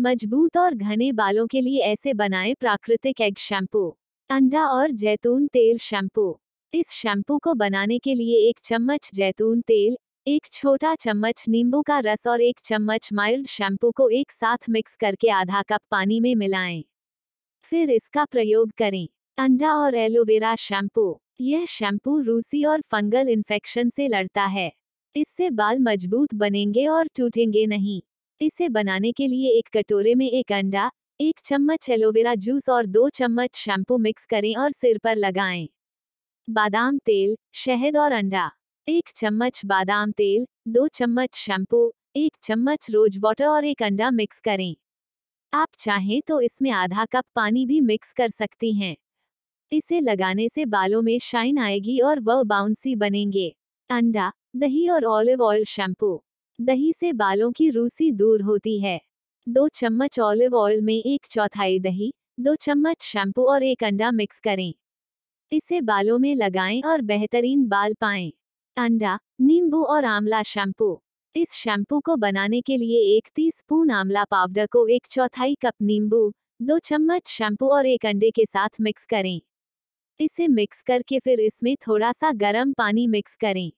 मज़बूत और घने बालों के लिए ऐसे बनाएँ प्राकृतिक एग शैम्पू, अंडा और जैतून तेल शैम्पू। इस शैम्पू को बनाने के लिए एक चम्मच जैतून तेल, एक छोटा चम्मच नींबू का रस और एक चम्मच माइल्ड शैम्पू को एक साथ मिक्स करके आधा कप पानी में मिलाएँ। फिर इसका प्रयोग करें। अंडा और एलोवेरा शैम्पू। यह शैम्पू रूसी और फंगल इन्फेक्शन से लड़ता है। इससे बाल मज़बूत बनेंगे और टूटेंगे नहीं। इसे बनाने के लिए एक कटोरे में एक अंडा, एक चम्मच एलोवेरा जूस और दो चम्मच शैम्पू मिक्स करें और सिर पर लगाएँ। बादाम तेल, शहद और अंडा। एक चम्मच बादाम तेल, दो चम्मच शैम्पू, एक चम्मच रोज वाटर और एक अंडा मिक्स करें। आप चाहें तो इसमें आधा कप पानी भी मिक्स कर सकती हैं। इसे लगाने से बालों में शाइन आएगी और वह बाउंसी बनेंगे। अंडा, दही और ऑलिव ऑयल शैम्पू। दही से बालों की रूसी दूर होती है। दो चम्मच ऑलिव ऑयल में एक चौथाई दही, दो चम्मच शैम्पू और एक अंडा मिक्स करें। इसे बालों में लगाएँ और बेहतरीन बाल पाएँ। अंडा, नींबू और आंवला शैम्पू। इस शैम्पू को बनाने के लिए एक टी स्पून आंवला पाउडर को एक चौथाई कप नींबू, दो चम्मच शैम्पू और एक अंडे के साथ मिक्स करें। इसे मिक्स करके फिर इसमें थोड़ा सा गर्म पानी मिक्स करें।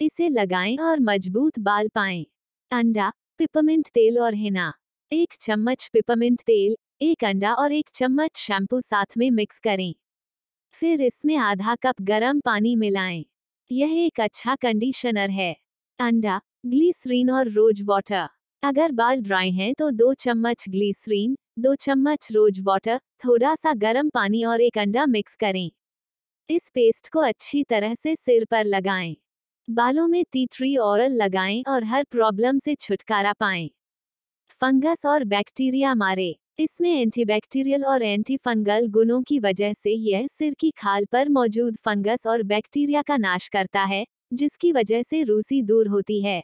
इसे लगाएँ और मज़बूत बाल पाएँ। अंडा, पिपरमिंट तेल और हिना। एक चम्मच पिपरमिंट तेल, एक अंडा और एक चम्मच शैम्पू साथ में मिक्स करें। फिर इसमें आधा कप गर्म पानी मिलाएँ। यह एक अच्छा कंडीशनर है। अंडा, ग्लीसरीन और रोज वाटर। अगर बाल ड्राई हैं तो दो चम्मच ग्लीसरीन, दो चम्मच रोज वाटर, थोड़ा सा गर्म पानी और एक अंडा मिक्स करें। इस पेस्ट को अच्छी तरह से सिर पर लगाएँ। बालों में टी ट्री ऑरल लगाएँ और हर प्रॉब्लम से छुटकारा पाएँ। फंगस और बैक्टीरिया मारे। इसमें एंटीबैक्टीरियल और एंटी फंगल गुणों की वजह से यह सिर की खाल पर मौजूद फंगस और बैक्टीरिया का नाश करता है, जिसकी वजह से रूसी दूर होती है।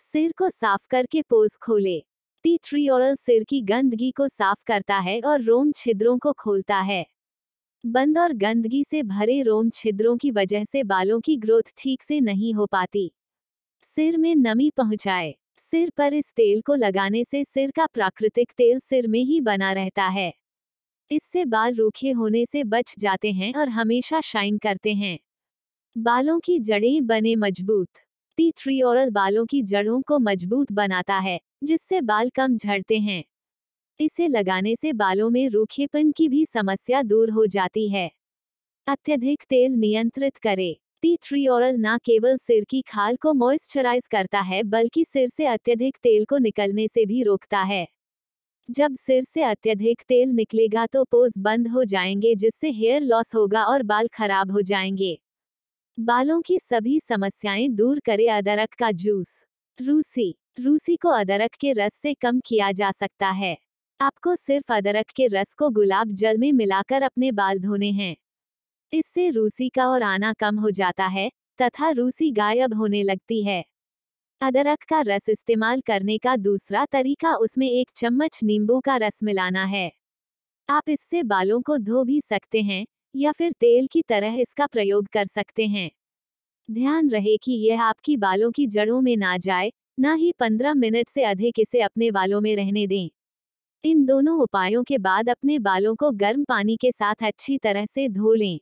सिर को साफ़ करके पोज खोले। टी ट्री ऑयल सिर की गंदगी को साफ़ करता है और रोम छिद्रों को खोलता है। बंद और गंदगी से भरे रोम छिद्रों की वजह से बालों की ग्रोथ ठीक से नहीं हो पाती। सिर में नमी पहुँचाए। सिर पर इस तेल को लगाने से सिर का प्राकृतिक तेल सिर में ही बना रहता है। इससे बाल रूखे होने से बच जाते हैं और हमेशा शाइन करते हैं। बालों की जड़ें बने मज़बूत। टी ट्री ऑयल बालों की जड़ों को मज़बूत बनाता है, जिससे बाल कम झड़ते हैं। इसे लगाने से बालों में रूखेपन की भी समस्या दूर हो जाती है। अत्यधिक तेल नियंत्रित करे। टी ट्री ऑरल न केवल सिर की खाल को मॉइस्चराइज करता है, बल्कि सिर से अत्यधिक तेल को निकलने से भी रोकता है। जब सिर से अत्यधिक तेल निकलेगा तो पोज बंद हो जाएँगे, जिससे हेयर लॉस होगा और बाल खराब हो जाएँगे। बालों की सभी समस्याएँ दूर करे अदरक का जूस। रूसी। रूसी को अदरक के रस से कम किया जा सकता है। आपको सिर्फ़ अदरक के रस को गुलाब जल में मिलाकर अपने बाल धोने हैं। इससे रूसी का और आना कम हो जाता है, तथा रूसी गायब होने लगती है। अदरक का रस इस्तेमाल करने का दूसरा तरीका उसमें एक चम्मच नींबू का रस मिलाना है। आप इससे बालों को धो भी सकते हैं, या फिर तेल की तरह इसका प्रयोग कर सकते हैं। ध्यान रहे कि यह आपकी बालों की जड़ों में ना जाए, ना ही 15 मिनट से अधिक इसे अपने बालों में रहने दें। इन दोनों उपायों के बाद अपने बालों को गर्म पानी के साथ अच्छी तरह से धो लें।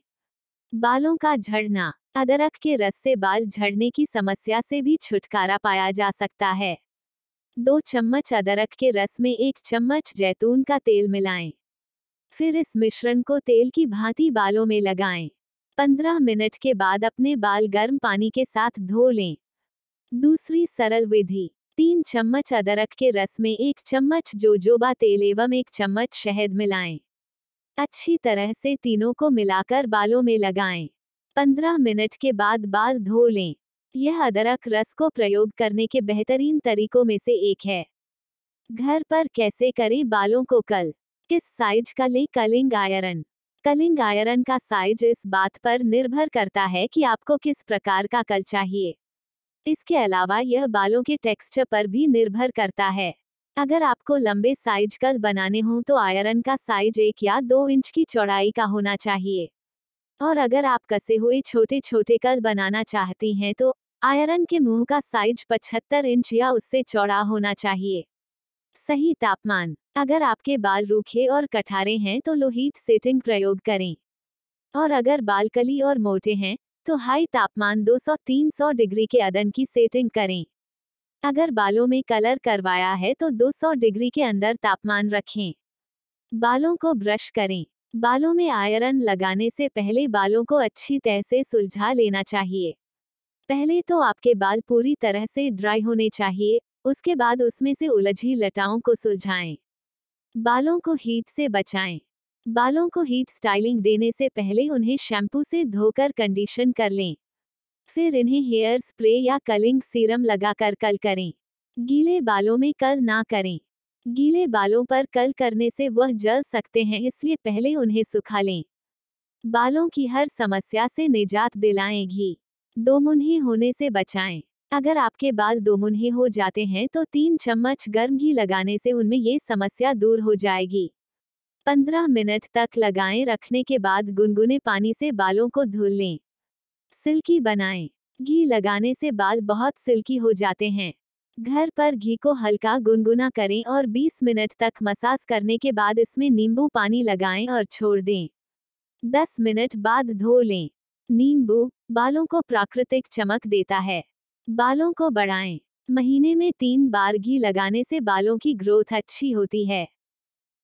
बालों का झड़ना, अदरक के रस से बाल झड़ने की समस्या से भी छुटकारा पाया जा सकता है। दो चम्मच अदरक के रस में एक चम्मच जैतून का तेल मिलाएँ। फिर इस मिश्रण को तेल की भांति बालों में लगाएँ। 15 मिनट के बाद अपने बाल गर्म पानी के साथ धो लें। दूसरी सरल विधि तीन चम्मच अदरक के रस में एक चम्मच जोजोबा तेल एवं एक चम्मच शहद मिलाएँ। अच्छी तरह से तीनों को मिलाकर बालों में लगाएँ। 15 मिनट के बाद बाल धो लें। यह अदरक रस को प्रयोग करने के बेहतरीन तरीकों में से एक है। घर पर कैसे करें बालों को कल? किस साइज़ का ले कलिंग आयरन? कलिंग आयरन का साइज़ इस बात पर निर्भर करता है कि आपको किस प्रकार का कल चाहिए। इसके अलावा यह बालों के टेक्सचर पर भी निर्भर करता है। अगर आपको लंबे साइज़ कल बनाने हो तो आयरन का साइज़ एक या दो इंच की चौड़ाई का होना चाहिए। और अगर आप कसे हुए छोटे छोटे कल बनाना चाहती हैं तो आयरन के मुँह का साइज़ 75 इंच या उससे चौड़ा होना चाहिए। सही तापमान, अगर आपके बाल रूखे और कठारे हैं तो लो हीट सेटिंग प्रयोग करें। और अगर बाल कली और मोटे हैं तो हाई तापमान 200-300 डिग्री के अदन की सेटिंग करें। अगर बालों में कलर करवाया है तो 200 डिग्री के अंदर तापमान रखें। बालों को ब्रश करें। बालों में आयरन लगाने से पहले बालों को अच्छी तरह से सुलझा लेना चाहिए। पहले तो आपके बाल पूरी तरह से ड्राई होने चाहिए, उसके बाद उसमें से उलझी लटाओं को सुलझाएँ। बालों को हीट से बचाएँ। बालों को हीट स्टाइलिंग देने से पहले उन्हें शैम्पू से धोकर कंडीशन कर लें। फिर इन्हें हेयर स्प्रे या कलिंग सीरम लगाकर कल करें। गीले बालों में कल ना करें। गीले बालों पर कल करने से वह जल सकते हैं इसलिए पहले उन्हें सुखा लें। बालों की हर समस्या से निजात दिलाएँ घी दोमुन्ही होने से बचाएँ। अगर आपके बाल दोमुन्हे हो जाते हैं तो तीन चम्मच गर्म घी लगाने से उनमें ये समस्या दूर हो जाएगी। पंद्रह मिनट तक लगाएँ, रखने के बाद गुनगुने पानी से बालों को धुल लें। सिल्की बनाएँ। घी लगाने से बाल बहुत सिल्की हो जाते हैं। घर पर घी को हल्का गुनगुना करें और 20 मिनट तक मसाज करने के बाद इसमें नींबू पानी लगाएँ और छोड़ दें। 10 मिनट बाद धो लें। नींबू बालों को प्राकृतिक चमक देता है। बालों को बढ़ाएँ। महीने में तीन बार घी लगाने से बालों की ग्रोथ अच्छी होती है।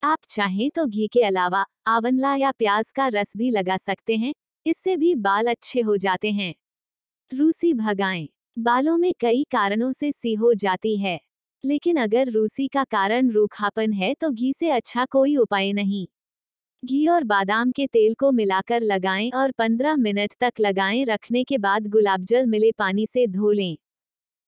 आप चाहें तो घी के अलावा आवनला या प्याज का रस भी लगा सकते हैं, इससे भी बाल अच्छे हो जाते हैं। रूसी भगाएँ। बालों में कई कारणों से सी हो जाती है, लेकिन अगर रूसी का कारण रूखापन है तो घी से अच्छा कोई उपाय नहीं। घी और बादाम के तेल को मिलाकर लगाएँ और 15 मिनट तक लगाएँ, रखने के बाद गुलाबजल मिले पानी से धो लें।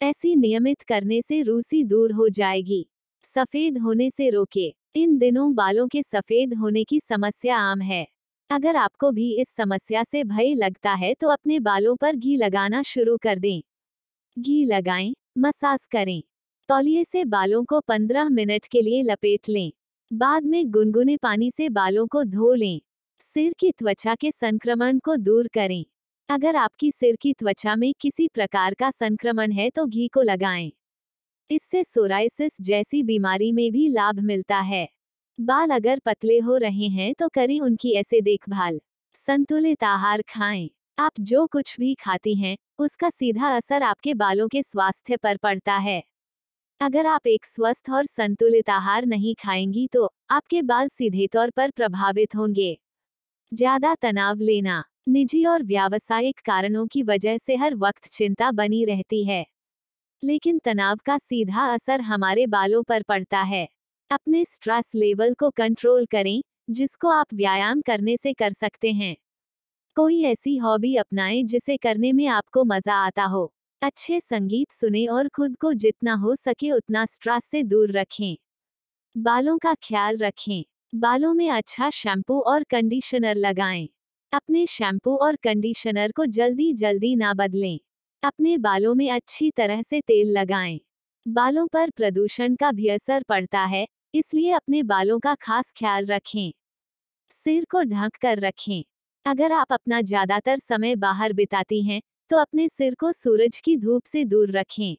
ऐसी नियमित करने से रूसी दूर हो जाएगी। सफ़ेद होने से रोके। इन दिनों बालों के सफ़ेद होने की समस्या आम है। अगर आपको भी इस समस्या से भय लगता है तो अपने बालों पर घी लगाना शुरू कर दें। घी लगाएँ, मसाज करें। तौलिए से बालों को 15 मिनट के लिए लपेट लें। बाद में गुनगुने पानी से बालों को धो लें। सिर की त्वचा के संक्रमण को दूर करें। अगर आपकी सिर की त्वचा में किसी प्रकार का संक्रमण है तो घी को लगाएँ। इससे सोराइसिस जैसी बीमारी में भी लाभ मिलता है। बाल अगर पतले हो रहे हैं तो करें उनकी ऐसे देखभाल। संतुलित आहार खाएँ। आप जो कुछ भी खाती हैं, उसका सीधा असर आपके बालों के स्वास्थ्य पर पड़ता है। अगर आप एक स्वस्थ और संतुलित आहार नहीं खाएँगी तो आपके बाल सीधे तौर पर प्रभावित होंगे। ज़्यादा तनाव लेना। निजी और व्यावसायिक कारणों की वजह से हर वक्त चिंता बनी रहती है। लेकिन तनाव का सीधा असर हमारे बालों पर पड़ता है। अपने स्ट्रेस लेवल को कंट्रोल करें, जिसको आप व्यायाम करने से कर सकते हैं। कोई ऐसी हॉबी अपनाएँ जिसे करने में आपको मज़ा आता हो। अच्छे संगीत सुने और खुद को जितना हो सके उतना स्ट्रेस से दूर रखें। बालों का ख्याल रखें। बालों में अच्छा शैम्पू और कंडीशनर लगाएँ। अपने शैम्पू और कंडीशनर को जल्दी जल्दी ना बदलें। अपने बालों में अच्छी तरह से तेल लगाएँ। बालों पर प्रदूषण का भी असर पड़ता है, इसलिए अपने बालों का खास ख्याल रखें। सिर को ढक कर रखें। अगर आप अपना ज़्यादातर समय बाहर बिताती हैं तो अपने सिर को सूरज की धूप से दूर रखें।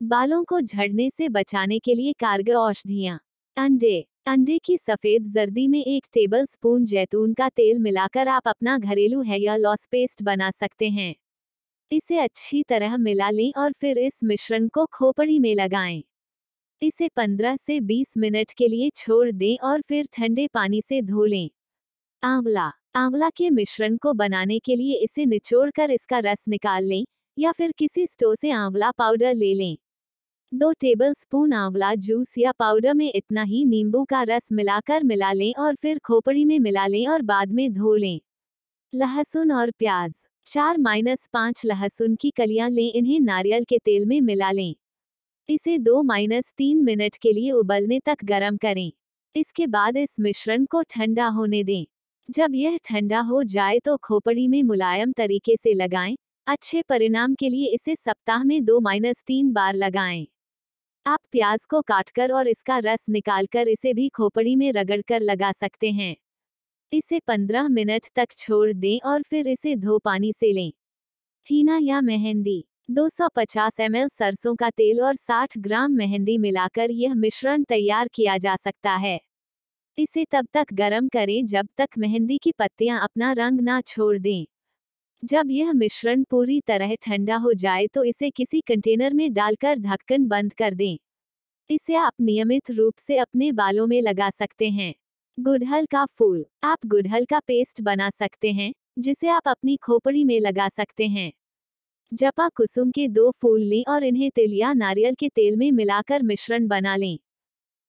बालों को झड़ने से बचाने के लिए कारगर औषधियाँ। अंडे। अंडे की सफ़ेद जर्दी में एक टेबल स्पून जैतून का तेल मिलाकर आप अपना घरेलू हेयर लॉस पेस्ट बना सकते हैं। इसे अच्छी तरह मिला लें और फिर इस मिश्रण को खोपड़ी में लगाएँ। इसे 15 से 20 मिनट के लिए छोड़ दें और फिर ठंडे पानी से धो लें। आंवला। आंवला के मिश्रण को बनाने के लिए इसे निचोड़कर इसका रस निकाल लें या फिर किसी स्टोव से आंवला पाउडर ले लें। दो टेबल स्पून आंवला जूस या पाउडर में इतना ही नींबू का रस मिलाकर मिला लें और फिर खोपड़ी में मिला लें और बाद में धो लें। लहसुन और प्याज। चार माइनस पाँच लहसुन की कलियाँ लें, इन्हें नारियल के तेल में मिला लें। इसे दो माइनस तीन मिनट के लिए उबलने तक गर्म करें। इसके बाद इस मिश्रण को ठंडा होने दें। जब यह ठंडा हो जाए तो खोपड़ी में मुलायम तरीके से लगाएँ। अच्छे परिणाम के लिए इसे सप्ताह में दो माइनस तीन बार लगाएँ। आप प्याज को काटकर और इसका रस निकालकर इसे भी खोपड़ी में रगड़कर लगा सकते हैं। इसे 15 मिनट तक छोड़ दें और फिर इसे धो पानी से लें। हीना या मेहंदी। 250 ml सरसों का तेल और 60 ग्राम मेहंदी मिलाकर यह मिश्रण तैयार किया जा सकता है। इसे तब तक गर्म करें जब तक मेहंदी की पत्तियाँ अपना रंग ना छोड़ दें। जब यह मिश्रण पूरी तरह ठंडा हो जाए तो इसे किसी कंटेनर में डालकर ढक्कन बंद कर दें। इसे आप नियमित रूप से अपने बालों में लगा सकते हैं। गुड़हल का फूल। आप गुड़हल का पेस्ट बना सकते हैं, जिसे आप अपनी खोपड़ी में लगा सकते हैं। जपा कुसुम के दो फूल लें और इन्हें तिल या नारियल के तेल में मिलाकर मिश्रण बना लें।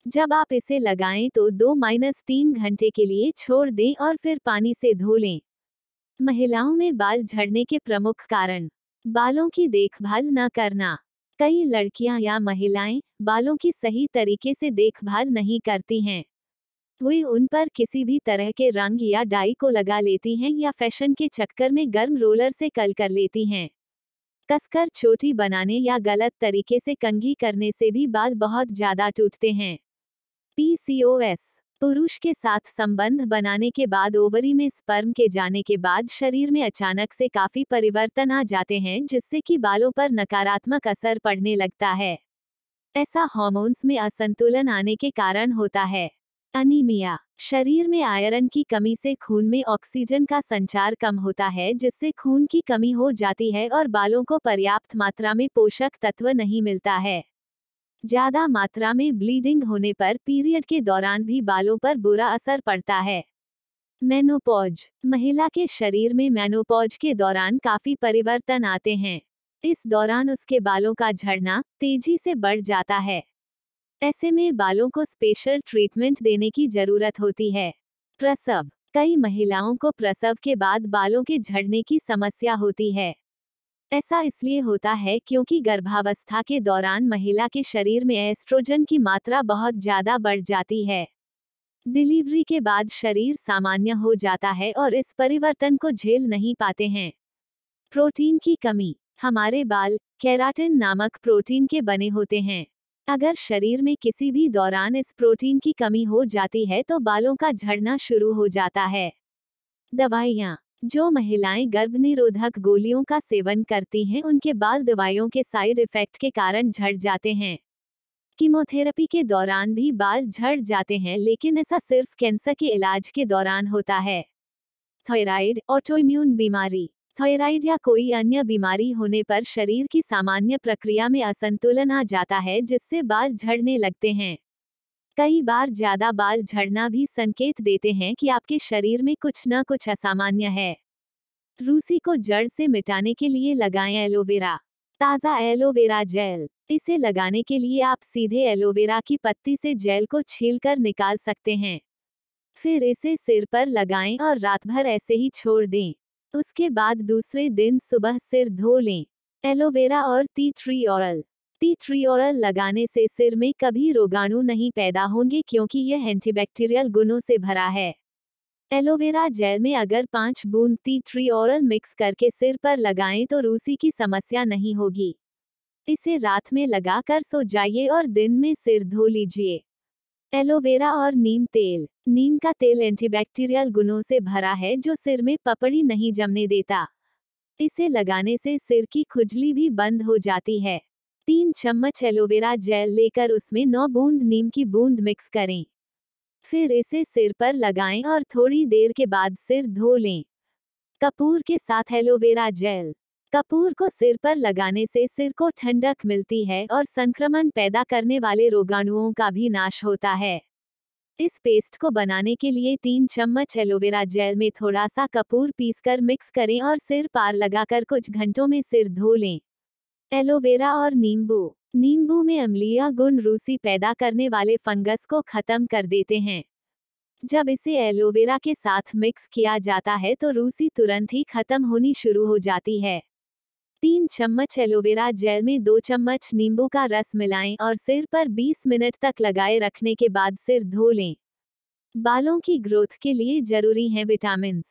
जब आप इसे लगाएँ तो दो माइनस तीन घंटे के लिए छोड़ दें और फिर पानी से धो लें। महिलाओं में बाल झड़ने के प्रमुख कारण। बालों की देखभाल न करना। कई लड़कियाँ या महिलाएँ बालों की सही तरीके से देखभाल नहीं करती हैं। वे उन पर किसी भी तरह के रंग या डाई को लगा लेती हैं या फ़ैशन के चक्कर में गर्म रोलर से कल कर लेती हैं। कसकर छोटी बनाने या गलत तरीके से कंघी करने से भी बाल बहुत ज़्यादा टूटते हैं। पीसीओएस पुरुष के साथ संबंध बनाने के बाद ओवरी में स्पर्म के जाने के बाद शरीर में अचानक से काफ़ी परिवर्तन आ जाते हैं जिससे कि बालों पर नकारात्मक असर पड़ने लगता है। ऐसा हॉर्मोन्स में असंतुलन आने के कारण होता है। अनीमिया शरीर में आयरन की कमी से खून में ऑक्सीजन का संचार कम होता है, जिससे खून की कमी हो जाती है और बालों को पर्याप्त मात्रा में पोषक तत्व नहीं मिलता है। ज़्यादा मात्रा में ब्लीडिंग होने पर पीरियड के दौरान भी बालों पर बुरा असर पड़ता है। मेनोपॉज, महिला के शरीर में मेनोपॉज के दौरान काफ़ी परिवर्तन आते हैं। इस दौरान उसके बालों का झड़ना तेज़ी से बढ़ जाता है। ऐसे में बालों को स्पेशल ट्रीटमेंट देने की ज़रूरत होती है। प्रसव। कई महिलाओं को प्रसव के बाद बालों के झड़ने की समस्या होती है। ऐसा इसलिए होता है क्योंकि गर्भावस्था के दौरान महिला के शरीर में एस्ट्रोजन की मात्रा बहुत ज़्यादा बढ़ जाती है। डिलीवरी के बाद शरीर सामान्य हो जाता है और इस परिवर्तन को झेल नहीं पाते हैं। प्रोटीन की कमी। हमारे बाल, कैराटिन नामक प्रोटीन के बने होते हैं। अगर शरीर में किसी भी दौरान इस प्रोटीन की कमी हो जाती है तो बालों का झड़ना शुरू हो जाता है। दवाइयाँ। जो महिलाएँ गर्भनिरोधक गोलियों का सेवन करती हैं, उनके बाल दवाइयों के साइड इफ़ेक्ट के कारण झड़ जाते हैं। कीमोथेरेपी के दौरान भी बाल झड़ जाते हैं, लेकिन ऐसा सिर्फ़ कैंसर के इलाज के दौरान होता है। थायराइड, ऑटोइम्यून बीमारी। थायराइड या कोई अन्य बीमारी होने पर शरीर की सामान्य प्रक्रिया में असंतुलन आ जाता है, जिससे बाल झड़ने लगते हैं। कई बार ज़्यादा बाल झड़ना भी संकेत देते हैं कि आपके शरीर में कुछ न कुछ असामान्य है। रूसी को जड़ से मिटाने के लिए लगाएँ एलोवेरा। ताज़ा एलोवेरा जेल। इसे लगाने के लिए आप सीधे एलोवेरा की पत्ती से जेल को छीलकर निकाल सकते हैं। फिर इसे सिर पर लगाएँ और रात भर ऐसे ही छोड़ दें। उसके बाद दूसरे दिन सुबह सिर धो लें। एलोवेरा और tea tree oil tea tree oil लगाने से सिर में कभी रोगाणु नहीं पैदा होंगे क्योंकि यह एंटीबैक्टीरियल गुणों से भरा है। एलोवेरा जेल में अगर पाँच बूंद टी ट्री ऑयल मिक्स करके सिर पर लगाएँ तो रूसी की समस्या नहीं होगी। इसे रात में लगाकर सो जाइए और दिन में सिर धो लीजिए। एलोवेरा और नीम तेल। नीम का तेल एंटीबैक्टीरियल गुणों से भरा है जो सिर में पपड़ी नहीं जमने देता। इसे लगाने से सिर की खुजली भी बंद हो जाती है। तीन चम्मच एलोवेरा जेल लेकर उसमें नौ बूंद नीम की बूंद मिक्स करें। फिर इसे सिर पर लगाएँ और थोड़ी देर के बाद सिर धो लें। कपूर के साथ एलोवेरा जेल। कपूर को सिर पर लगाने से सिर को ठंडक मिलती है और संक्रमण पैदा करने वाले रोगाणुओं का भी नाश होता है। इस पेस्ट को बनाने के लिए तीन चम्मच एलोवेरा जेल में थोड़ा सा कपूर पीसकर मिक्स करें और सिर पार लगाकर कुछ घंटों में सिर धो लें। एलोवेरा और नींबू। नींबू में अम्लीय गुण रूसी पैदा करने वाले फंगस को खत्म कर देते हैं। जब इसे एलोवेरा के साथ मिक्स किया जाता है तो रूसी तुरंत ही खत्म होनी शुरू हो जाती है। तीन चम्मच एलोवेरा जेल में दो चम्मच नींबू का रस मिलाएँ और सिर पर 20 मिनट तक लगाए रखने के बाद सिर धो लें। बालों की ग्रोथ के लिए ज़रूरी हैं vitamin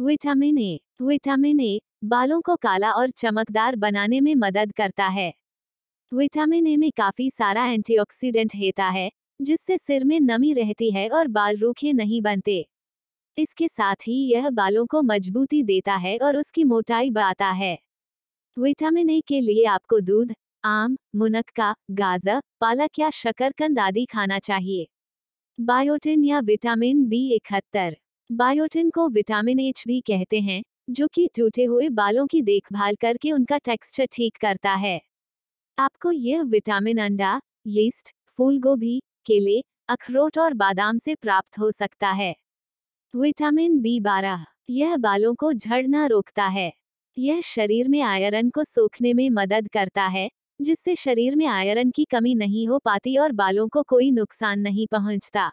vitamin A vitamin A, बालों को काला और चमकदार बनाने में मदद करता है। विटामिन ए में काफ़ी सारा एंटीऑक्सीडेंट होता है, जिससे सिर में नमी रहती है और बाल रूखे नहीं बनते। इसके साथ ही यह बालों को मजबूती देता है और उसकी मोटाई बढ़ाता है। विटामिन ए के लिए आपको दूध, आम, मुनक्का, गाजर, पालक या शकरकंद आदि खाना चाहिए। बायोटिन या विटामिन बी इकहत्तर। बायोटिन को विटामिन एच भी कहते हैं, जो कि टूटे हुए बालों की देखभाल करके उनका टेक्सचर ठीक करता है। आपको यह विटामिन अंडा, यीस्ट फूल गोभी केले, अखरोट और बादाम से प्राप्त हो सकता है। विटामिन बी बारह। यह बालों को झड़ना रोकता है। यह शरीर में आयरन को सोखने में मदद करता है, जिससे शरीर में आयरन की कमी नहीं हो पाती और बालों को कोई नुकसान नहीं पहुँचता।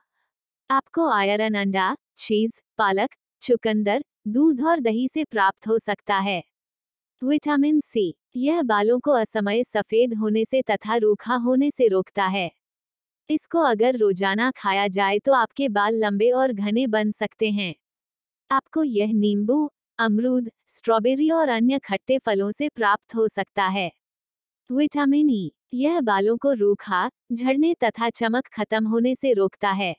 आपको आयरन अंडा, चीज़, पालक, चुकंदर, दूध और दही से प्राप्त हो सकता है। विटामिन सी, यह बालों को असमय सफ़ेद होने से तथा रूखा होने से रोकता है। इसको अगर रोज़ाना खाया जाए तो आपके बाल लंबे और घने बन सकते हैं। आपको यह नींबू अमरूद, स्ट्रॉबेरी और अन्य खट्टे फलों से प्राप्त हो सकता है। विटामिन ई, यह बालों को रूखा, झड़ने तथा चमक खत्म होने से रोकता है।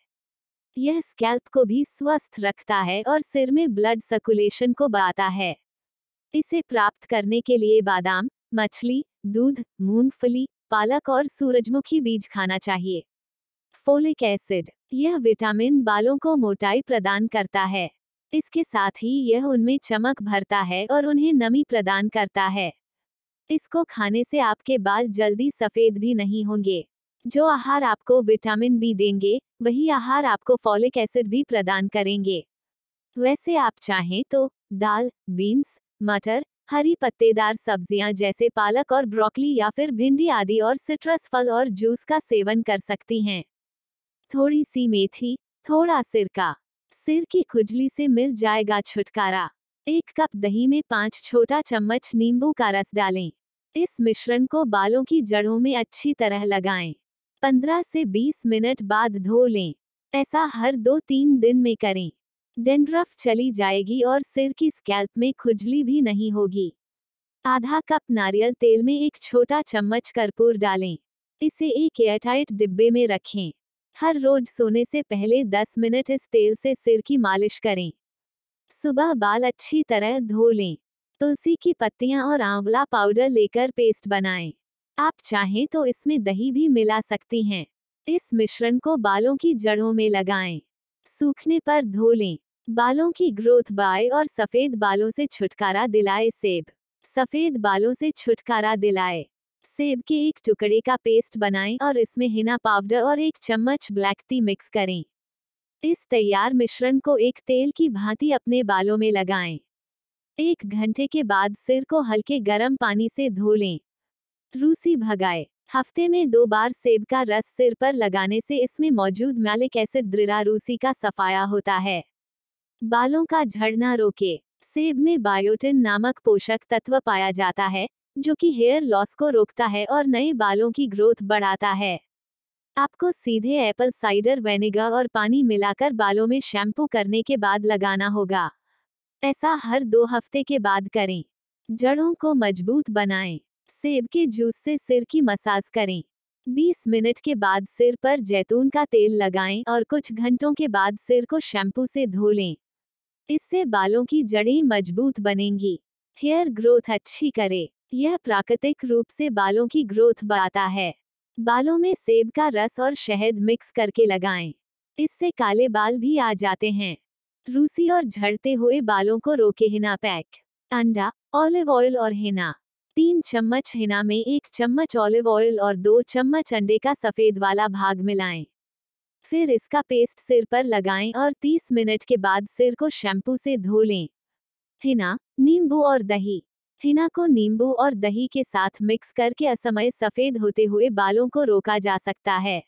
यह स्कैल्प को भी स्वस्थ रखता है और सिर में ब्लड सर्कुलेशन को बढ़ाता है। इसे प्राप्त करने के लिए बादाम, मछली, दूध, मूंगफली, पालक और सूरजमुखी बीज खाना चाहिए। फोलिक एसिड, यह विटामिन बालों को मोटाई प्रदान करता है। इसके साथ ही यह उनमें चमक भरता है और उन्हें नमी प्रदान करता है। इसको खाने से आपके बाल जल्दी सफ़ेद भी नहीं होंगे। जो आहार आपको विटामिन बी देंगे, वही आहार आपको फॉलिक एसिड भी प्रदान करेंगे। वैसे आप चाहें तो दाल, बीन्स, मटर, हरी पत्तेदार सब्ज़ियाँ जैसे पालक और ब्रोकली या फिर भिंडी आदि और सिट्रस फल और जूस का सेवन कर सकती हैं। थोड़ी सी मेथी, थोड़ा सिरका। सिर की खुजली से मिल जाएगा छुटकारा। एक कप दही में पाँच छोटा चम्मच नींबू का रस डालें। इस मिश्रण को बालों की जड़ों में अच्छी तरह लगाएँ। 15 से 20 मिनट बाद धो लें। ऐसा हर दो तीन दिन में करें। डेंड्रफ चली जाएगी और सिर की स्कैल्प में खुजली भी नहीं होगी। आधा कप नारियल तेल में एक छोटा चम्मच कर्पूर डालें। इसे एक एयरटाइट डिब्बे में रखें। हर रोज सोने से पहले 10 मिनट इस तेल से सिर की मालिश करें। सुबह बाल अच्छी तरह धो लें। तुलसी की पत्तियाँ और आंवला पाउडर लेकर पेस्ट बनाएँ। आप चाहें तो इसमें दही भी मिला सकती हैं। इस मिश्रण को बालों की जड़ों में लगाएँ। सूखने पर धो लें। बालों की ग्रोथ बाय और सफ़ेद बालों से छुटकारा दिलाए सेब। सफ़ेद बालों से छुटकारा दिलाए। सेब के एक टुकड़े का पेस्ट बनाएँ और इसमें हिना पाउडर और एक चम्मच ब्लैक टी मिक्स करें। इस तैयार मिश्रण को एक तेल की भांति अपने बालों में लगाएँ। एक घंटे के बाद सिर को हल्के गर्म पानी से धो लें। रूसी भगाए। हफ़्ते में दो बार सेब का रस सिर पर लगाने से इसमें मौजूद मैलिक एसिड द्रिरा रूसी का सफाया होता है। बालों का झड़ना रोके। सेब में बायोटिन नामक पोषक तत्व पाया जाता है। जो कि हेयर लॉस को रोकता है और नए बालों की ग्रोथ बढ़ाता है। आपको सीधे एप्पल साइडर वेनेगर और पानी मिलाकर बालों में शैम्पू करने के बाद लगाना होगा। ऐसा हर दो हफ़्ते के बाद करें। जड़ों को मज़बूत बनाएँ। सेब के जूस से सिर की मसाज करें। 20 मिनट के बाद सिर पर जैतून का तेल लगाएँ और कुछ घंटों के बाद सिर को शैम्पू से धो लें। इससे बालों की जड़ें मज़बूत बनेंगी। हेयर ग्रोथ अच्छी करे। यह प्राकृतिक रूप से बालों की ग्रोथ बढ़ाता है। बालों में सेब का रस और शहद मिक्स करके लगाएँ। इससे काले बाल भी आ जाते हैं। रूसी और झड़ते हुए बालों को रोके हिना पैक। अंडा, ऑलिव ऑयल और हिना। तीन चम्मच हिना में एक चम्मच ऑलिव ऑयल और दो चम्मच अंडे का सफ़ेद वाला भाग मिलाएँ। फिर इसका पेस्ट सिर पर लगाएँ और 30 मिनट के बाद सिर को शैम्पू से धो लें। हिना, नींबू और दही। हिना को नींबू और दही के साथ मिक्स करके असमय सफ़ेद होते हुए बालों को रोका जा सकता है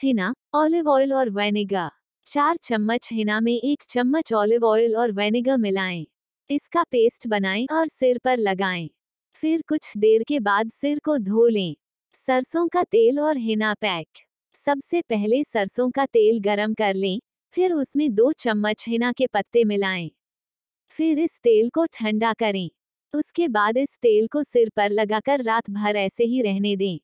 हिना, ऑलिव ऑयल और वेनेगर चार चम्मच हिना में एक चम्मच ऑलिव ऑयल और वेनेगर मिलाएँ। इसका पेस्ट बनाएँ और सिर पर लगाएँ। फिर कुछ देर के बाद सिर को धो लें सरसों का तेल और हिना पैक सबसे पहले सरसों का तेल गरम कर लें, फिर उसमें दो चम्मच हिना के पत्ते मिलाएँ। फिर इस तेल को ठंडा करें उसके बाद इस तेल को सिर पर लगाकर रात भर ऐसे ही रहने दें।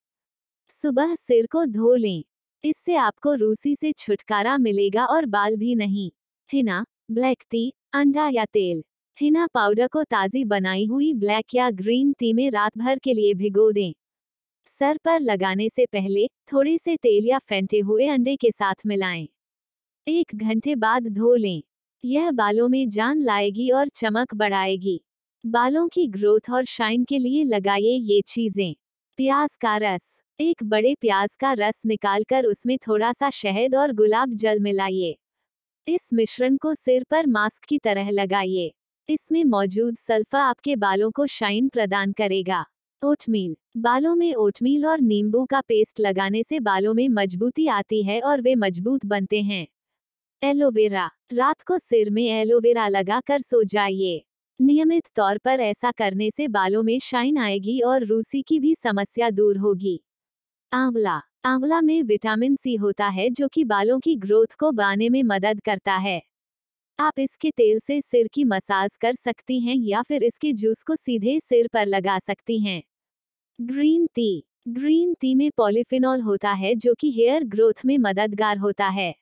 सुबह सिर को धो लें। इससे आपको रूसी से छुटकारा मिलेगा और बाल भी नहीं। हिना, ब्लैक टी, अंडा या तेल। हिना पाउडर को ताज़ी बनाई हुई ब्लैक या ग्रीन टी में रात भर के लिए भिगो दें। सर पर लगाने से पहले थोड़े से तेल या फेंटे हुए अंडे के साथ मिलाएँ। एक घंटे बाद धो लें। यह बालों में जान लाएगी और चमक बढ़ाएगी। बालों की ग्रोथ और शाइन के लिए लगाइए ये चीज़ें। प्याज का रस। एक बड़े प्याज का रस निकालकर उसमें थोड़ा सा शहद और गुलाब जल मिलाइए। इस मिश्रण को सिर पर मास्क की तरह लगाइए। इसमें मौजूद सल्फा आपके बालों को शाइन प्रदान करेगा। ओटमील। बालों में ओटमील और नींबू का पेस्ट लगाने से बालों में मजबूती आती है और वे मज़बूत बनते हैं। एलोवेरा। रात को सिर में एलोवेरा लगाकर सो जाइए। नियमित तौर पर ऐसा करने से बालों में शाइन आएगी और रूसी की भी समस्या दूर होगी। आंवला। आंवला में विटामिन सी होता है जो कि बालों की ग्रोथ को बाने में मदद करता है। आप इसके तेल से सिर की मसाज कर सकती हैं या फिर इसके जूस को सीधे सिर पर लगा सकती हैं। Green tea. ग्रीन टी में पॉलीफिनॉल होता है जो कि हेयर ग्रोथ में मददगार होता है।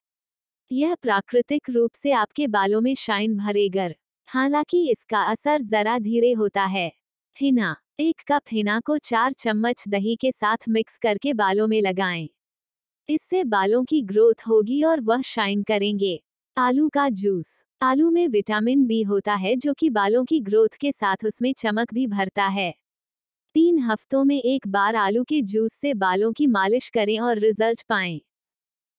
यह प्राकृतिक रूप से आपके बालों में शाइन भरेगर। हालाँकि इसका असर जरा धीरे होता है हिना, एक कप हिना को चार चम्मच दही के साथ मिक्स करके बालों में लगाएँ। इससे बालों की ग्रोथ होगी और वह शाइन करेंगे आलू का जूस, आलू में विटामिन बी होता है जो कि बालों की ग्रोथ के साथ उसमें चमक भी भरता है तीन हफ्तों में एक बार आलू के जूस से बालों की मालिश करें और रिज़ल्ट पाएँ।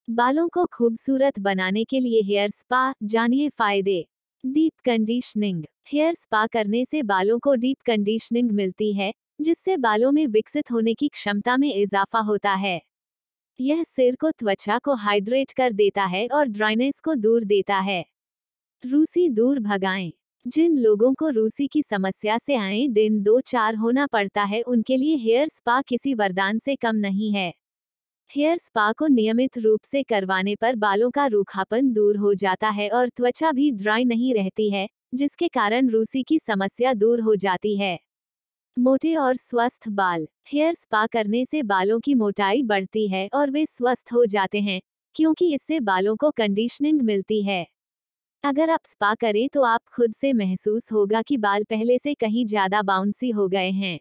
बालों को खूबसूरत बनाने के लिए हेयर स्पा, जानिए फ़ायदे डीप कंडीशनिंग। हेयर स्पा करने से बालों को डीप कंडीशनिंग मिलती है, जिससे बालों में विकसित होने की क्षमता में इजाफा होता है। यह सिर को त्वचा को हाइड्रेट कर देता है और ड्राइनेस को दूर देता है। रूसी दूर भगाएँ। जिन लोगों को रूसी की समस्या से आए, दिन दो चार होना पड़ता है, उनके लिए हेयर स्पा किसी वरदान से कम नहीं है। हेयर स्पा को नियमित रूप से करवाने पर बालों का रूखापन दूर हो जाता है और त्वचा भी ड्राई नहीं रहती है, जिसके कारण रूसी की समस्या दूर हो जाती है। मोटे और स्वस्थ बाल। हेयर स्पा करने से बालों की मोटाई बढ़ती है और वे स्वस्थ हो जाते हैं, क्योंकि इससे बालों को कंडीशनिंग मिलती है। अगर आप स्पा करें तो आप खुद से महसूस होगा कि बाल पहले से कहीं ज़्यादा बाउंसी हो गए हैं।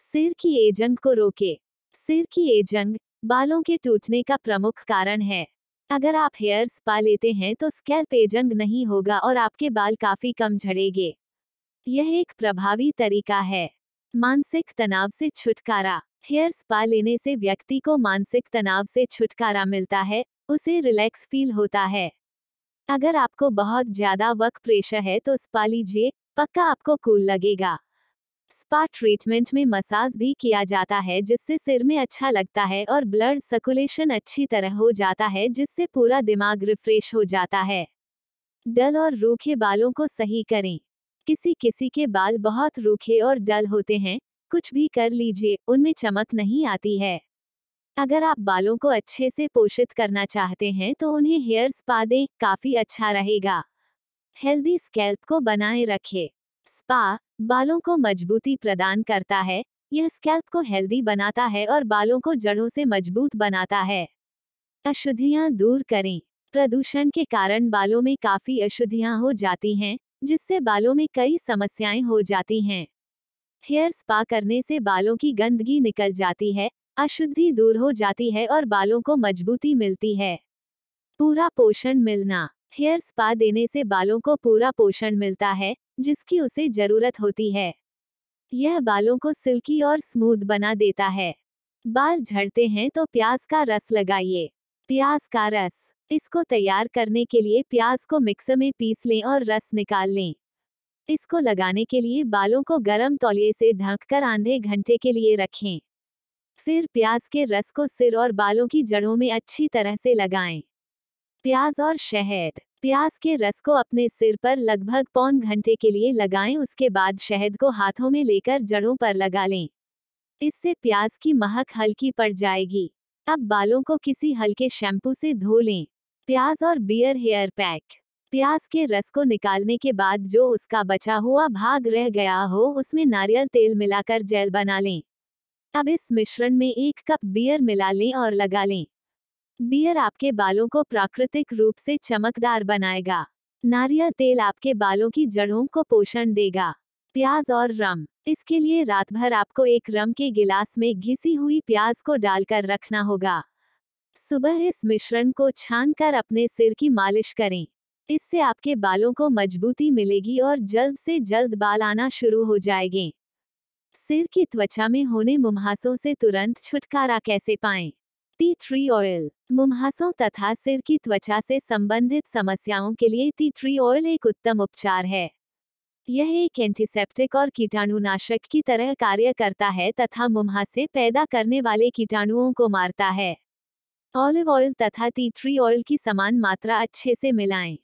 सिर की एजंग को रोके। सिर की एजंग बालों के टूटने का प्रमुख कारण है। अगर आप हेयर स्पा लेते हैं तो स्कैल्प एजंग नहीं होगा और आपके बाल काफ़ी कम झड़ेंगे। यह एक प्रभावी तरीका है। मानसिक तनाव से छुटकारा। हेयर स्पा लेने से व्यक्ति को मानसिक तनाव से छुटकारा मिलता है, उसे रिलैक्स फील होता है। अगर आपको बहुत ज़्यादा वर्क प्रेशर है तो स्पा लीजिए, पक्का आपको कूल लगेगा। स्पा ट्रीटमेंट में मसाज भी किया जाता है, जिससे सिर में अच्छा लगता है और ब्लड सर्कुलेशन अच्छी तरह हो जाता है, जिससे पूरा दिमाग रिफ्रेश हो जाता है। डल और रूखे बालों को सही करें। किसी किसी के बाल बहुत रूखे और डल होते हैं, कुछ भी कर लीजिए, उनमें चमक नहीं आती है। अगर आप बालों को अच्छे से पोषित करना चाहते हैं तो उन्हें हेयर स्पा दें, काफ़ी अच्छा रहेगा। हेल्दी स्कैल्प को बनाए रखें। स्पा बालों को मजबूती प्रदान करता है, यह स्कैल्प को हेल्दी बनाता है और बालों को जड़ों से मज़बूत बनाता है। अशुद्धियाँ दूर करें। प्रदूषण के कारण बालों में काफ़ी अशुद्धियाँ हो जाती हैं, जिससे बालों में कई समस्याएँ हो जाती हैं। हेयर स्पा करने से बालों की गंदगी निकल जाती है, अशुद्धि दूर हो जाती है और बालों को मजबूती मिलती है। पूरा पोषण मिलना। हेयर स्पा देने से बालों को पूरा पोषण मिलता है जिसकी उसे ज़रूरत होती है। यह बालों को सिल्की और स्मूथ बना देता है। बाल झड़ते हैं तो प्याज का रस लगाइए। प्याज का रस। इसको तैयार करने के लिए प्याज को मिक्सर में पीस लें और रस निकाल लें। इसको लगाने के लिए बालों को गर्म तौलिए से ढककर आधे घंटे के लिए रखें। फिर प्याज के रस को सिर और बालों की जड़ों में अच्छी तरह से लगाएँ। प्याज और शहद। प्याज के रस को अपने सिर पर लगभग पौन घंटे के लिए लगाएँ, उसके बाद शहद को हाथों में लेकर जड़ों पर लगा लें। इससे प्याज की महक हल्की पड़ जाएगी। अब बालों को किसी हल्के शैम्पू से धो लें। प्याज और बियर हेयर पैक। प्याज के रस को निकालने के बाद जो उसका बचा हुआ भाग रह गया हो, उसमें नारियल तेल मिलाकर जेल बना लें। अब इस मिश्रण में एक कप बियर मिला लें और लगा लें। बियर आपके बालों को प्राकृतिक रूप से चमकदार बनाएगा। नारियल तेल आपके बालों की जड़ों को पोषण देगा। प्याज और रम। इसके लिए रात भर आपको एक रम के गिलास में घिसी हुई प्याज को डालकर रखना होगा। सुबह इस मिश्रण को छान कर अपने सिर की मालिश करें। इससे आपके बालों को मजबूती मिलेगी और जल्द से जल्द बाल आना शुरू हो जाएँगे। सिर की त्वचा में होने मुम्हासों से तुरंत छुटकारा कैसे पाएँ? टी ट्री ऑयल मुम्हासों तथा सिर की त्वचा से संबंधित समस्याओं के लिए टी ट्री ऑयल एक उत्तम उपचार है। यह एक एंटीसेप्टिक और कीटाणुनाशक की तरह कार्य करता है तथा मुम्हासे पैदा करने वाले कीटाणुओं को मारता है। ऑलिव ऑयल तथा टी ट्री ऑयल की समान मात्रा अच्छे से मिलाएँ।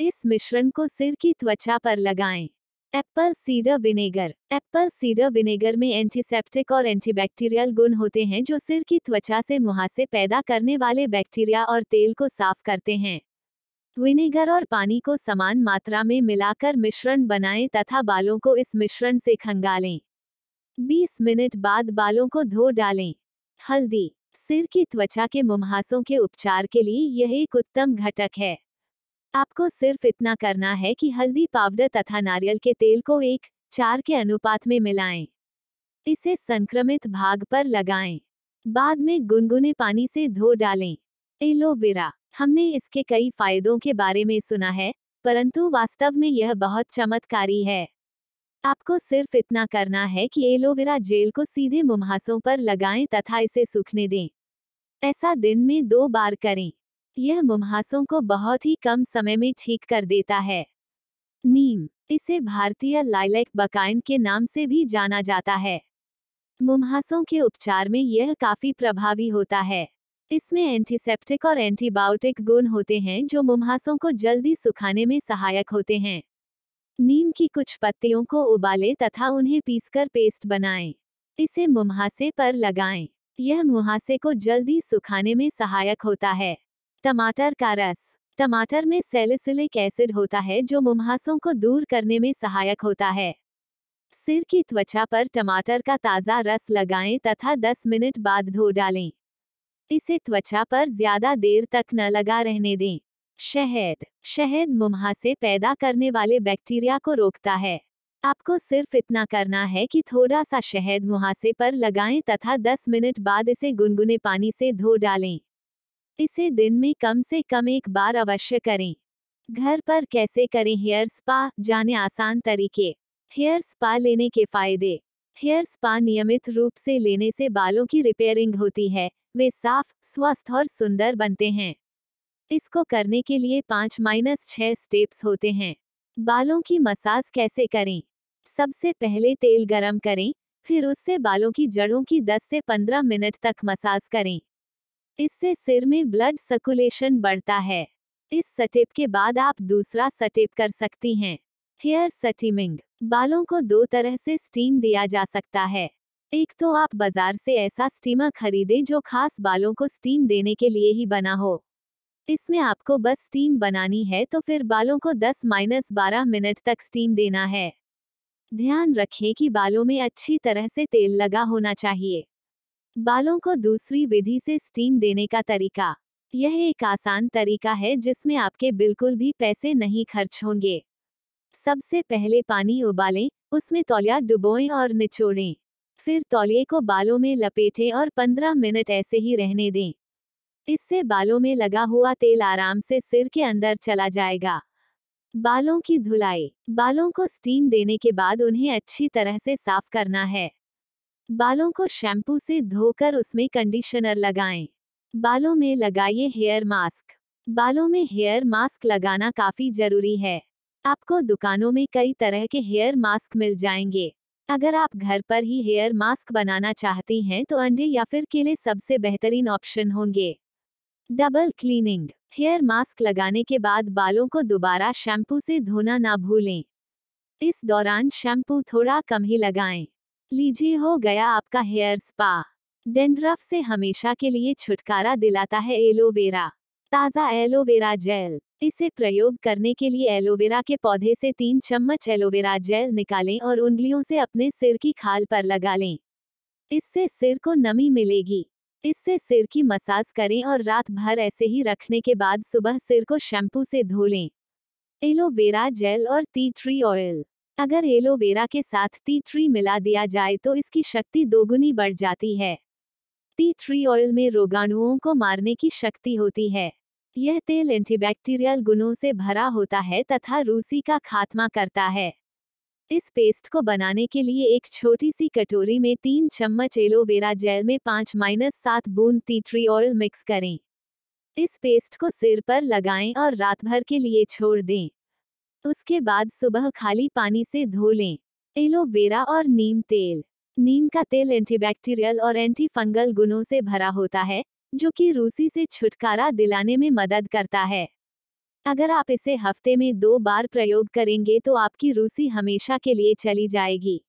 इस मिश्रण को सिर की त्वचा पर लगाएँ। Apple cider vinegar. Apple cider vinegar में एंटीसेप्टिक और एंटीबैक्टीरियल गुण होते हैं जो सिर की त्वचा से मुहासे पैदा करने वाले बैक्टीरिया और तेल को साफ़ करते हैं। विनेगर और पानी को समान मात्रा में मिलाकर मिश्रण बनाएँ तथा बालों को इस मिश्रण से खंगालें। 20 मिनट बाद बालों को धो डालें। हल्दी। सिर की त्वचा के मुम्हासों के उपचार के लिए यह एक उत्तम घटक है। आपको सिर्फ़ इतना करना है कि हल्दी पाउडर तथा नारियल के तेल को एक चार के अनुपात में मिलाएँ। इसे संक्रमित भाग पर लगाएँ। बाद में गुनगुने पानी से धो डालें एलोवेरा, हमने इसके कई फायदों के बारे में सुना है, परंतु वास्तव में यह बहुत चमत्कारी है आपको सिर्फ़ इतना करना है कि एलोवेरा जेल को सीधे मुम्हासों पर लगाएँ तथा इसे सूखने दें ऐसा दिन में दो बार करें यह मुमहासों को बहुत ही कम समय में ठीक कर देता है। नीम, इसे भारतीय लाइलेक बकाइन के नाम से भी जाना जाता है। मुम्हासों के उपचार में यह काफ़ी प्रभावी होता है। इसमें एंटीसेप्टिक और एंटीबायोटिक गुण होते हैं जो मुम्हासों को जल्दी सुखाने में सहायक होते हैं। नीम की कुछ पत्तियों को उबालें तथा उन्हें पीसकर पेस्ट बनाएँ। इसे मुहासे पर लगाएँ। यह मुहासे को जल्दी सुखाने में सहायक होता है। टमाटर का रस। टमाटर में सेलिसिलिक एसिड होता है जो मुमहासों को दूर करने में सहायक होता है। सिर की त्वचा पर टमाटर का ताज़ा रस लगाएँ तथा 10 मिनट बाद धो डालें। इसे त्वचा पर ज़्यादा देर तक न लगा रहने दें। शहद। शहद मुम्हासे पैदा करने वाले बैक्टीरिया को रोकता है। आपको सिर्फ़ इतना करना है कि थोड़ा सा शहद मुहासे पर लगाएँ तथा 10 मिनट बाद इसे गुनगुने पानी से धो डालें। इसे दिन में कम से कम एक बार अवश्य करें। घर पर कैसे करें हेयर स्पा? जाने आसान तरीके। हेयर स्पा लेने के फ़ायदे। हेयर स्पा नियमित रूप से लेने से बालों की रिपेयरिंग होती है। वे साफ़, स्वस्थ और सुंदर बनते हैं। इसको करने के लिए पाँच माइनस छः स्टेप्स होते हैं। बालों की मसाज कैसे करें? सबसे पहले तेल गरम करें, फिर उससे बालों की जड़ों की 10 से 15 मिनट तक मसाज करें। इससे सिर में ब्लड सर्कुलेशन बढ़ता है। इस सटेप के बाद आप दूसरा सटेप कर सकती हैं। हेयर सटीमिंग बालों को दो तरह से स्टीम दिया जा सकता है। एक तो आप बाज़ार से ऐसा स्टीमर खरीदें जो खास बालों को स्टीम देने के लिए ही बना हो। इसमें आपको बस स्टीम बनानी है तो फिर बालों को 10 माइनस बारह मिनट तक स्टीम देना है। ध्यान रखें कि बालों में अच्छी तरह से तेल लगा होना चाहिए। बालों को दूसरी विधि से स्टीम देने का तरीका। यह एक आसान तरीका है जिसमें आपके बिल्कुल भी पैसे नहीं खर्च होंगे। सबसे पहले पानी उबालें, उसमें तौलिया डुबोएँ और निचोड़ें। फिर तौलिए को बालों में लपेटें और 15 मिनट ऐसे ही रहने दें। इससे बालों में लगा हुआ तेल आराम से सिर के अंदर चला जाएगा। बालों की धुलाई। बालों को स्टीम देने के बाद उन्हें अच्छी तरह से साफ़ करना है। बालों को शैम्पू से धोकर उसमें कंडीशनर लगाएँ। बालों में लगाइए हेयर मास्क। बालों में हेयर मास्क लगाना काफ़ी ज़रूरी है। आपको दुकानों में कई तरह के हेयर मास्क मिल जाएँगे। अगर आप घर पर ही हेयर मास्क बनाना चाहती हैं तो अंडे या फिर केले सबसे बेहतरीन ऑप्शन होंगे। Double cleaning. हेयर मास्क लगाने के बाद बालों को दोबारा शैम्पू से धोना ना भूलें। इस दौरान शैम्पू थोड़ा कम ही लगाएँ। लीजिए, हो गया आपका हेयर स्पा। डेंड्रफ से हमेशा के लिए छुटकारा दिलाता है एलोवेरा। ताज़ा एलोवेरा जेल। इसे प्रयोग करने के लिए एलोवेरा के पौधे से तीन चम्मच एलोवेरा जेल निकालें और उंगलियों से अपने सिर की खाल पर लगा लें। इससे सिर को नमी मिलेगी। इससे सिर की मसाज करें और रात भर ऐसे ही रखने के बाद सुबह सिर को शैम्पू से धो लें। एलोवेरा जेल और टी ट्री ऑयल। अगर एलोवेरा के साथ टी ट्री मिला दिया जाए तो इसकी शक्ति दोगुनी बढ़ जाती है। टी ट्री ऑयल में रोगाणुओं को मारने की शक्ति होती है। यह तेल एंटीबैक्टीरियल गुणों से भरा होता है तथा रूसी का खात्मा करता है। इस पेस्ट को बनाने के लिए एक छोटी सी कटोरी में तीन चम्मच एलोवेरा जेल में पाँच माइनस सात बूंद टी ट्री ऑयल मिक्स करें। इस पेस्ट को सिर पर लगाएँ और रात भर के लिए छोड़ दें। उसके बाद सुबह खाली पानी से धो लें। एलोवेरा और नीम तेल। नीम का तेल एंटीबैक्टीरियल और एंटी फंगल गुणों से भरा होता है, जो कि रूसी से छुटकारा दिलाने में मदद करता है। अगर आप इसे हफ़्ते में दो बार प्रयोग करेंगे तो आपकी रूसी हमेशा के लिए चली जाएगी।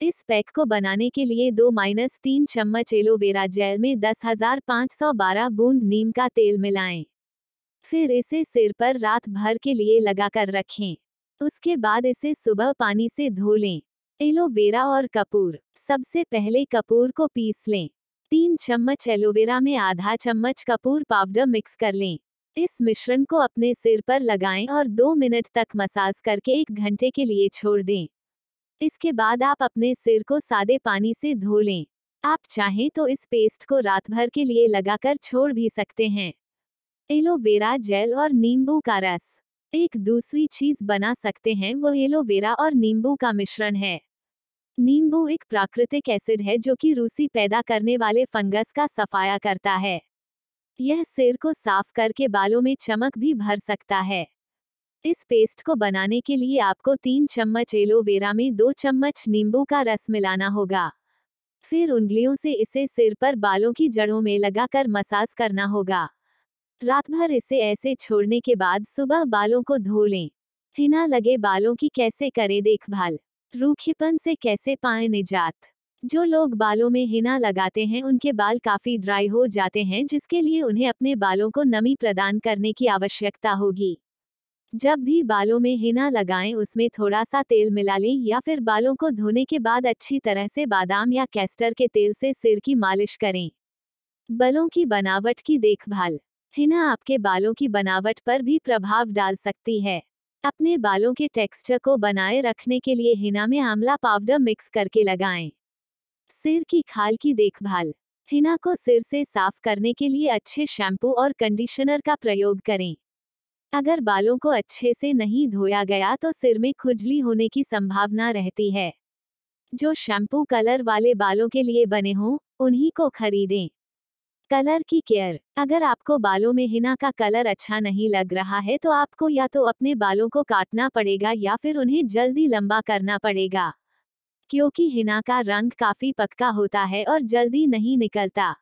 इस पैक को बनाने के लिए दो माइनस तीन चम्मच एलोवेरा जेल में दस हज़ार पाँच सौ बारह बूंद नीम का तेल मिलाएँ। फिर इसे सिर पर रात भर के लिए लगाकर रखें। उसके बाद इसे सुबह पानी से धो लें। एलोवेरा और कपूर। सबसे पहले कपूर को पीस लें। तीन चम्मच एलोवेरा में आधा चम्मच कपूर पाउडर मिक्स कर लें। इस मिश्रण को अपने सिर पर लगाएँ और दो मिनट तक मसाज करके एक घंटे के लिए छोड़ दें। इसके बाद आप अपने सिर को सादे पानी से धो लें। आप चाहें तो इस पेस्ट को रात भर के लिए लगाकर छोड़ भी सकते हैं। एलोवेरा जेल और नींबू का रस। एक दूसरी चीज़ बना सकते हैं, वो एलोवेरा और नींबू का मिश्रण है। नींबू एक प्राकृतिक एसिड है जो कि रूसी पैदा करने वाले फंगस का सफाया करता है। यह सिर को साफ़ करके बालों में चमक भी भर सकता है। इस पेस्ट को बनाने के लिए आपको तीन चम्मच एलोवेरा में दो चम्मच नींबू का रस मिलाना होगा। फिर उंगलियों से इसे सिर पर बालों की जड़ों में लगाकर मसाज करना होगा। रात भर इसे ऐसे छोड़ने के बाद सुबह बालों को धो लें। हिना लगे बालों की कैसे करें देखभाल? रूखीपन से कैसे पाए निजात? जो लोग बालों में हिना लगाते हैं, उनके बाल काफ़ी ड्राई हो जाते हैं, जिसके लिए उन्हें अपने बालों को नमी प्रदान करने की आवश्यकता होगी। जब भी बालों में हिना लगाएँ, उसमें थोड़ा सा तेल मिला लें, या फिर बालों को धोने के बाद अच्छी तरह से बादाम या कैस्टर के तेल से सिर की मालिश करें। बलों की बनावट की देखभाल। हिना आपके बालों की बनावट पर भी प्रभाव डाल सकती है। अपने बालों के टेक्सचर को बनाए रखने के लिए हिना में आंवला पाउडर मिक्स करके लगाएँ। सिर की खाल की देखभाल। हिना को सिर से साफ़ करने के लिए अच्छे शैम्पू और कंडीशनर का प्रयोग करें। अगर बालों को अच्छे से नहीं धोया गया तो सिर में खुजली होने की संभावना रहती है। जो शैम्पू कलर वाले बालों के लिए बने हों, उन्हीं को खरीदें। कलर की केयर। अगर आपको बालों में हिना का कलर अच्छा नहीं लग रहा है तो आपको या तो अपने बालों को काटना पड़ेगा या फिर उन्हें जल्दी लंबा करना पड़ेगा। क्योंकि हिना का रंग काफ़ी पक्का होता है और जल्दी नहीं निकलता।